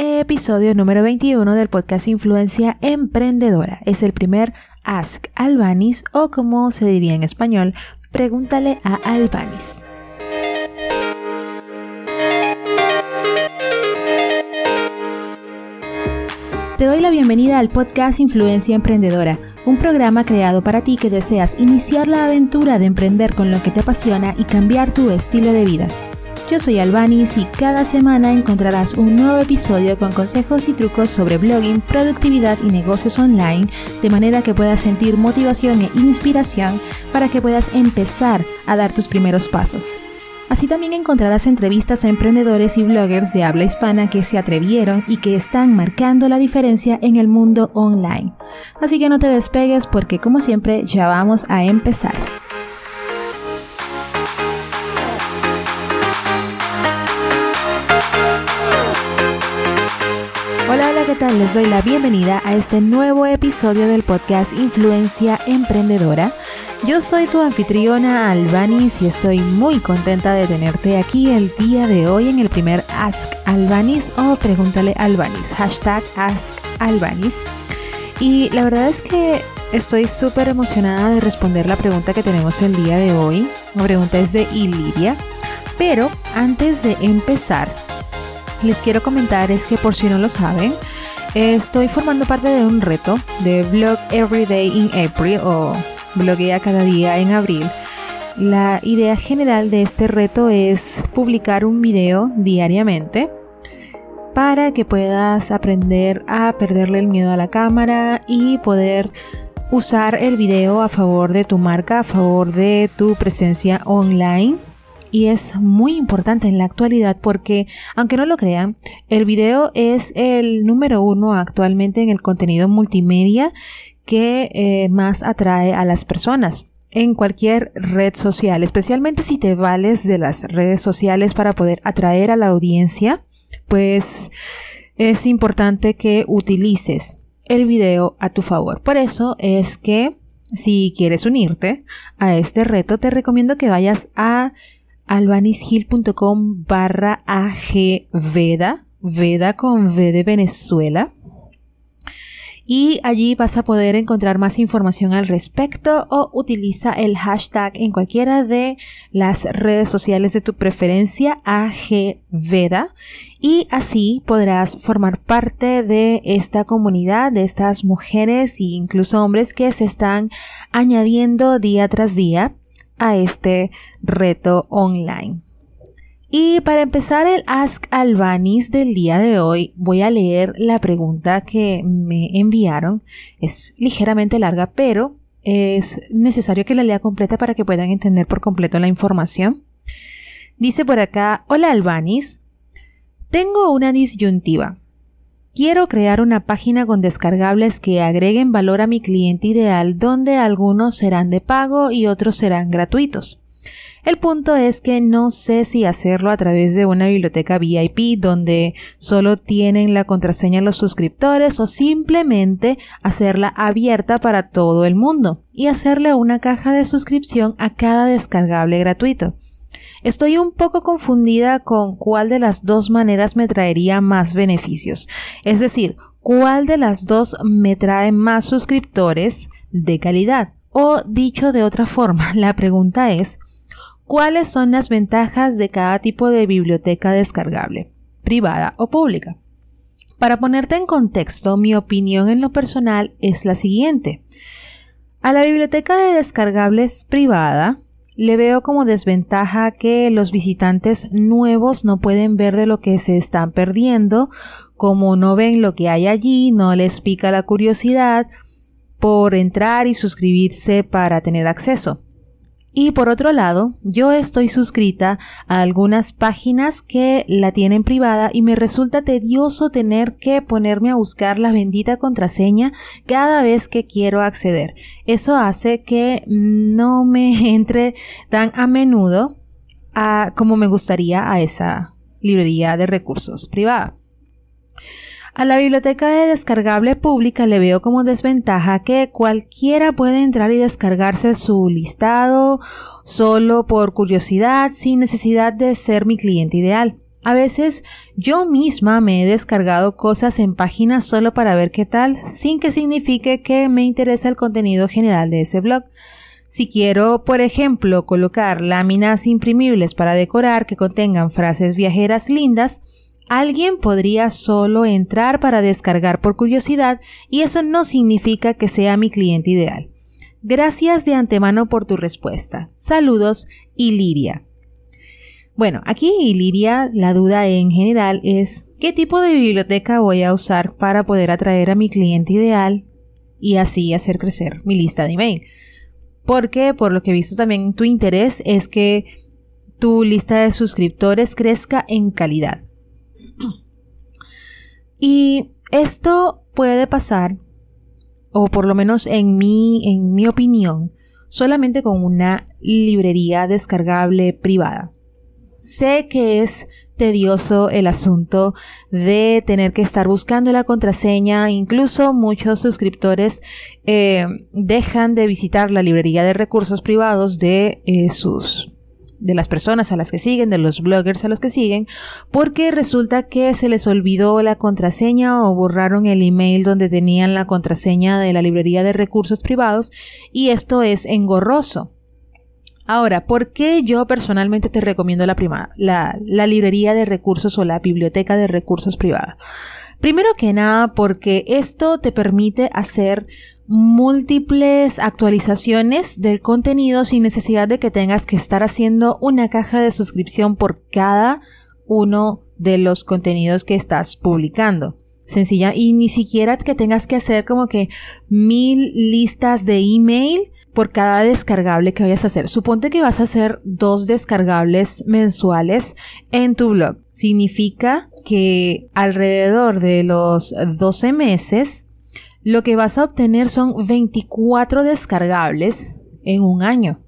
episodio número 21 del podcast Influencia Emprendedora. Es el primer Ask Albanis o como se diría en español, pregúntale a Albanis. Te doy la bienvenida al podcast Influencia Emprendedora, un programa creado para ti que deseas iniciar la aventura de emprender con lo que te apasiona y cambiar tu estilo de vida. Yo soy Albanis y cada semana encontrarás un nuevo episodio con consejos y trucos sobre blogging, productividad y negocios online, de manera que puedas sentir motivación e inspiración para que puedas empezar a dar tus primeros pasos. Así también encontrarás entrevistas a emprendedores y bloggers de habla hispana que se atrevieron y que están marcando la diferencia en el mundo online. Así que no te despegues porque como siempre ya vamos a empezar. Hola, hola, ¿qué tal? Les doy la bienvenida a este nuevo episodio del podcast Influencia Emprendedora. Yo soy tu anfitriona Albanis y estoy muy contenta de tenerte aquí el día de hoy en el primer Ask Albanis o Pregúntale Albanis, hashtag Ask Albanis. Y la verdad es que estoy súper emocionada de responder la pregunta que tenemos el día de hoy. La pregunta es de Iliria. Pero antes de empezar, les quiero comentar es que por si no lo saben, estoy formando parte de un reto de Blog Every Day in April o bloguea cada día en abril. La idea general de este reto es publicar un video diariamente para que puedas aprender a perderle el miedo a la cámara y poder usar el video a favor de tu marca, a favor de tu presencia online y es muy importante en la actualidad porque, aunque no lo crean, el video es el número uno actualmente en el contenido multimedia que eh, más atrae a las personas en cualquier red social, especialmente si te vales de las redes sociales para poder atraer a la audiencia, pues es importante que utilices el video a tu favor. Por eso es que si quieres unirte a este reto, te recomiendo que vayas a albanishill.com barra agveda, veda con V de Venezuela. Y allí vas a poder encontrar más información al respecto o utiliza el hashtag en cualquiera de las redes sociales de tu preferencia agveda y así podrás formar parte de esta comunidad, de estas mujeres e incluso hombres que se están añadiendo día tras día a este reto online. Y para empezar el Ask Albanis del día de hoy, voy a leer la pregunta que me enviaron. Es ligeramente larga, pero es necesario que la lea completa para que puedan entender por completo la información. Dice por acá, hola Albanis, tengo una disyuntiva. Quiero crear una página con descargables que agreguen valor a mi cliente ideal donde algunos serán de pago y otros serán gratuitos. El punto es que no sé si hacerlo a través de una biblioteca VIP donde solo tienen la contraseña los suscriptores o simplemente hacerla abierta para todo el mundo y hacerle una caja de suscripción a cada descargable gratuito. Estoy un poco confundida con cuál de las dos maneras me traería más beneficios. Es decir, cuál de las dos me trae más suscriptores de calidad. O dicho de otra forma, la pregunta es, ¿cuáles son las ventajas de cada tipo de biblioteca descargable, privada o pública? Para ponerte en contexto, mi opinión en lo personal es la siguiente. A la biblioteca de descargables privada le veo como desventaja que los visitantes nuevos no pueden ver de lo que se están perdiendo, como no ven lo que hay allí, no les pica la curiosidad por entrar y suscribirse para tener acceso. Y por otro lado, yo estoy suscrita a algunas páginas que la tienen privada y me resulta tedioso tener que ponerme a buscar la bendita contraseña cada vez que quiero acceder. Eso hace que no me entre tan a menudo a, como me gustaría a esa librería de recursos privada. A la biblioteca de descargable pública le veo como desventaja que cualquiera puede entrar y descargarse su listado solo por curiosidad sin necesidad de ser mi cliente ideal. A veces yo misma me he descargado cosas en páginas solo para ver qué tal, sin que signifique que me interesa el contenido general de ese blog. Si quiero, por ejemplo, colocar láminas imprimibles para decorar que contengan frases viajeras lindas, alguien podría solo entrar para descargar por curiosidad y eso no significa que sea mi cliente ideal. Gracias de antemano por tu respuesta. Saludos, Iliria. Bueno, aquí Liria, la duda en general es qué tipo de biblioteca voy a usar para poder atraer a mi cliente ideal y así hacer crecer mi lista de email. Porque por lo que he visto también tu interés es que tu lista de suscriptores crezca en calidad. Y esto puede pasar, o por lo menos en mi, en mi opinión, solamente con una librería descargable privada. Sé que es tedioso el asunto de tener que estar buscando la contraseña. Incluso muchos suscriptores eh, dejan de visitar la librería de recursos privados de eh, sus de las personas a las que siguen, de los bloggers a los que siguen, porque resulta que se les olvidó la contraseña o borraron el email donde tenían la contraseña de la librería de recursos privados y esto es engorroso. Ahora, ¿por qué yo personalmente te recomiendo la, prima, la, la librería de recursos o la biblioteca de recursos privada? Primero que nada, porque esto te permite hacer múltiples actualizaciones del contenido sin necesidad de que tengas que estar haciendo una caja de suscripción por cada uno de los contenidos que estás publicando sencilla y ni siquiera que tengas que hacer como que mil listas de email por cada descargable que vayas a hacer. Suponte que vas a hacer dos descargables mensuales en tu blog. Significa que alrededor de los 12 meses lo que vas a obtener son 24 descargables en un año.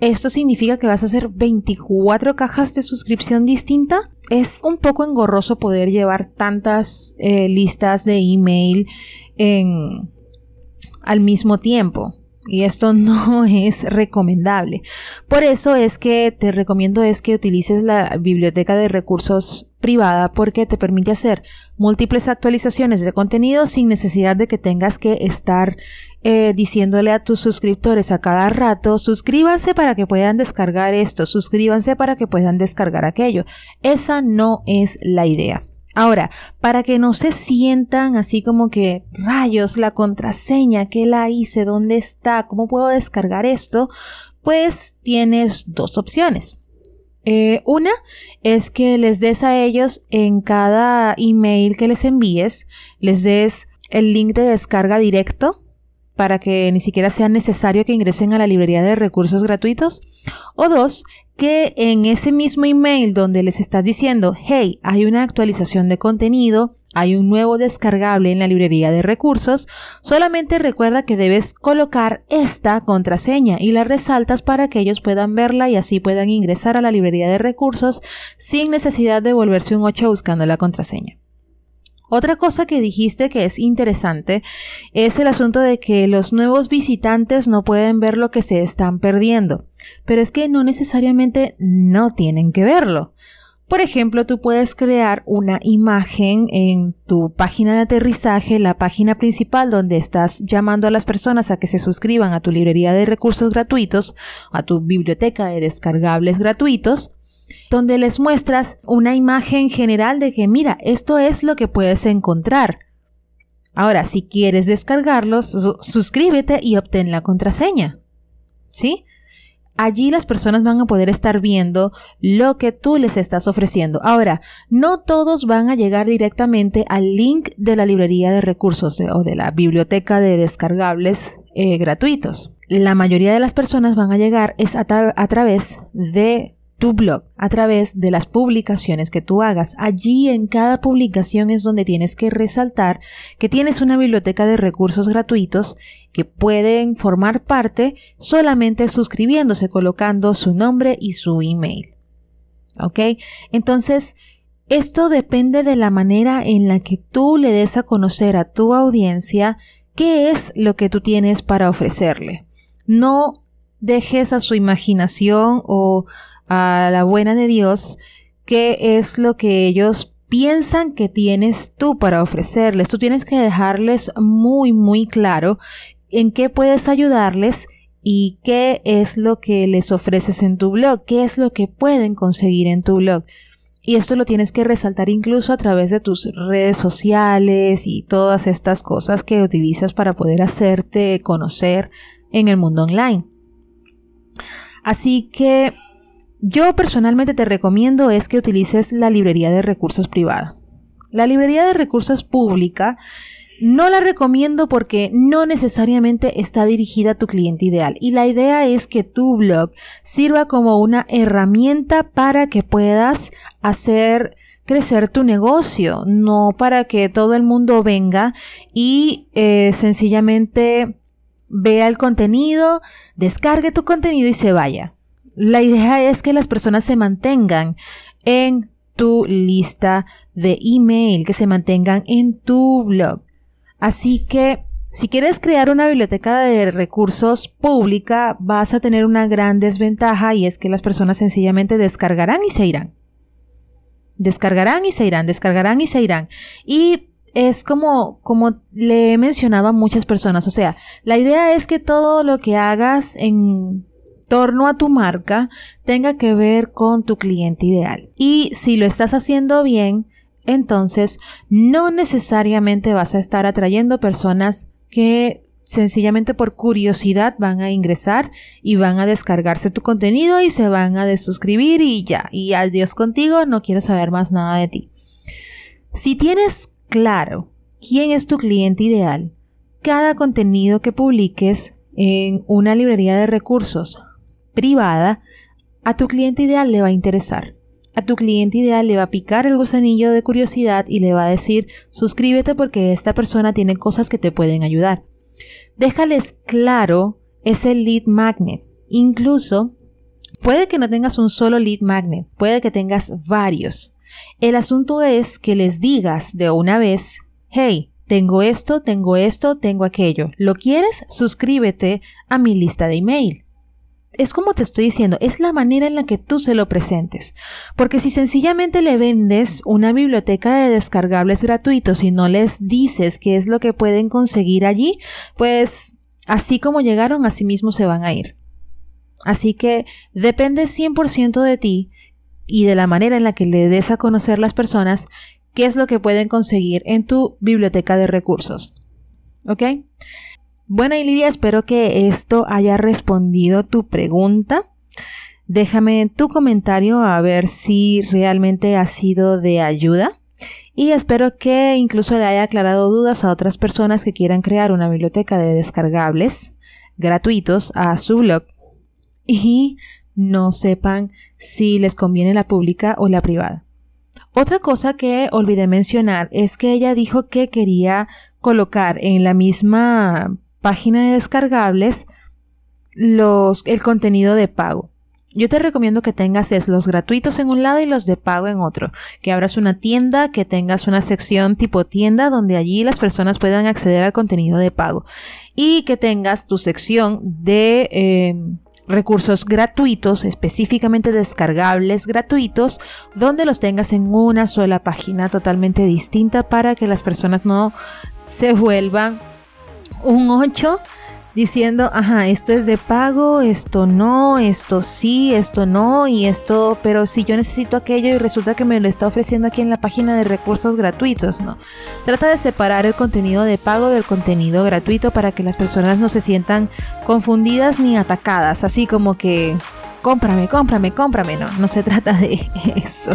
Esto significa que vas a hacer 24 cajas de suscripción distinta. Es un poco engorroso poder llevar tantas eh, listas de email en, al mismo tiempo. Y esto no es recomendable. Por eso es que te recomiendo es que utilices la biblioteca de recursos privada porque te permite hacer múltiples actualizaciones de contenido sin necesidad de que tengas que estar eh, diciéndole a tus suscriptores a cada rato suscríbanse para que puedan descargar esto, suscríbanse para que puedan descargar aquello. Esa no es la idea. Ahora, para que no se sientan así como que rayos, la contraseña, ¿qué la hice? ¿Dónde está? ¿Cómo puedo descargar esto? Pues tienes dos opciones. Eh, una es que les des a ellos en cada email que les envíes, les des el link de descarga directo para que ni siquiera sea necesario que ingresen a la librería de recursos gratuitos. O dos, que en ese mismo email donde les estás diciendo, hey, hay una actualización de contenido, hay un nuevo descargable en la librería de recursos, solamente recuerda que debes colocar esta contraseña y la resaltas para que ellos puedan verla y así puedan ingresar a la librería de recursos sin necesidad de volverse un 8 buscando la contraseña. Otra cosa que dijiste que es interesante es el asunto de que los nuevos visitantes no pueden ver lo que se están perdiendo, pero es que no necesariamente no tienen que verlo. Por ejemplo, tú puedes crear una imagen en tu página de aterrizaje, la página principal donde estás llamando a las personas a que se suscriban a tu librería de recursos gratuitos, a tu biblioteca de descargables gratuitos, donde les muestras una imagen general de que mira, esto es lo que puedes encontrar. Ahora, si quieres descargarlos, suscríbete y obtén la contraseña. ¿Sí? Allí las personas van a poder estar viendo lo que tú les estás ofreciendo. Ahora, no todos van a llegar directamente al link de la librería de recursos o de la biblioteca de descargables eh, gratuitos. La mayoría de las personas van a llegar es a través de tu blog a través de las publicaciones que tú hagas. Allí en cada publicación es donde tienes que resaltar que tienes una biblioteca de recursos gratuitos que pueden formar parte solamente suscribiéndose, colocando su nombre y su email. ¿Ok? Entonces, esto depende de la manera en la que tú le des a conocer a tu audiencia qué es lo que tú tienes para ofrecerle. No dejes a su imaginación o a la buena de Dios qué es lo que ellos piensan que tienes tú para ofrecerles. Tú tienes que dejarles muy, muy claro en qué puedes ayudarles y qué es lo que les ofreces en tu blog, qué es lo que pueden conseguir en tu blog. Y esto lo tienes que resaltar incluso a través de tus redes sociales y todas estas cosas que utilizas para poder hacerte conocer en el mundo online. Así que yo personalmente te recomiendo es que utilices la librería de recursos privada. La librería de recursos pública no la recomiendo porque no necesariamente está dirigida a tu cliente ideal y la idea es que tu blog sirva como una herramienta para que puedas hacer crecer tu negocio, no para que todo el mundo venga y eh, sencillamente vea el contenido, descargue tu contenido y se vaya. La idea es que las personas se mantengan en tu lista de email, que se mantengan en tu blog. Así que si quieres crear una biblioteca de recursos pública, vas a tener una gran desventaja y es que las personas sencillamente descargarán y se irán. Descargarán y se irán, descargarán y se irán. Y es como, como le he mencionado a muchas personas, o sea, la idea es que todo lo que hagas en torno a tu marca tenga que ver con tu cliente ideal. Y si lo estás haciendo bien, entonces no necesariamente vas a estar atrayendo personas que sencillamente por curiosidad van a ingresar y van a descargarse tu contenido y se van a desuscribir y ya, y adiós contigo, no quiero saber más nada de ti. Si tienes claro quién es tu cliente ideal, cada contenido que publiques en una librería de recursos privada, a tu cliente ideal le va a interesar. A tu cliente ideal le va a picar el gusanillo de curiosidad y le va a decir suscríbete porque esta persona tiene cosas que te pueden ayudar. Déjales claro ese lead magnet. Incluso puede que no tengas un solo lead magnet, puede que tengas varios. El asunto es que les digas de una vez, hey, tengo esto, tengo esto, tengo aquello. ¿Lo quieres? Suscríbete a mi lista de email es como te estoy diciendo, es la manera en la que tú se lo presentes. Porque si sencillamente le vendes una biblioteca de descargables gratuitos y no les dices qué es lo que pueden conseguir allí, pues así como llegaron, así mismo se van a ir. Así que depende 100% de ti y de la manera en la que le des a conocer las personas qué es lo que pueden conseguir en tu biblioteca de recursos. ¿Ok? Bueno, y Lidia, espero que esto haya respondido tu pregunta. Déjame tu comentario a ver si realmente ha sido de ayuda. Y espero que incluso le haya aclarado dudas a otras personas que quieran crear una biblioteca de descargables gratuitos a su blog y no sepan si les conviene la pública o la privada. Otra cosa que olvidé mencionar es que ella dijo que quería colocar en la misma página de descargables los, el contenido de pago. Yo te recomiendo que tengas los gratuitos en un lado y los de pago en otro. Que abras una tienda, que tengas una sección tipo tienda donde allí las personas puedan acceder al contenido de pago. Y que tengas tu sección de eh, recursos gratuitos, específicamente descargables gratuitos, donde los tengas en una sola página totalmente distinta para que las personas no se vuelvan un 8 diciendo, ajá, esto es de pago, esto no, esto sí, esto no, y esto, pero si yo necesito aquello y resulta que me lo está ofreciendo aquí en la página de recursos gratuitos, no. Trata de separar el contenido de pago del contenido gratuito para que las personas no se sientan confundidas ni atacadas, así como que, cómprame, cómprame, cómprame, no, no se trata de eso.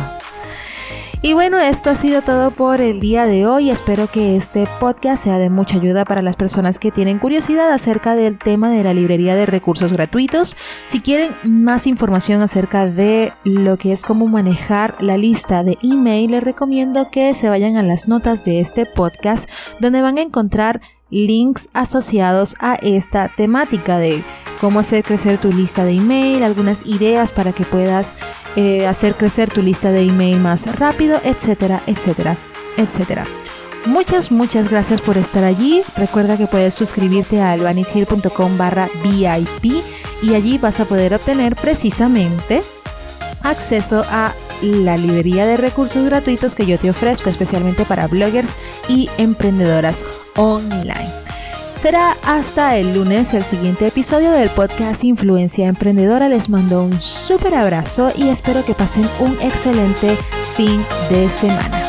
Y bueno, esto ha sido todo por el día de hoy. Espero que este podcast sea de mucha ayuda para las personas que tienen curiosidad acerca del tema de la librería de recursos gratuitos. Si quieren más información acerca de lo que es cómo manejar la lista de email, les recomiendo que se vayan a las notas de este podcast donde van a encontrar links asociados a esta temática de cómo hacer crecer tu lista de email, algunas ideas para que puedas eh, hacer crecer tu lista de email más rápido, etcétera, etcétera, etcétera. Muchas, muchas gracias por estar allí. Recuerda que puedes suscribirte a albanishill.com barra VIP y allí vas a poder obtener precisamente acceso a la librería de recursos gratuitos que yo te ofrezco especialmente para bloggers y emprendedoras online. Será hasta el lunes el siguiente episodio del podcast Influencia Emprendedora. Les mando un súper abrazo y espero que pasen un excelente fin de semana.